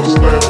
What's that?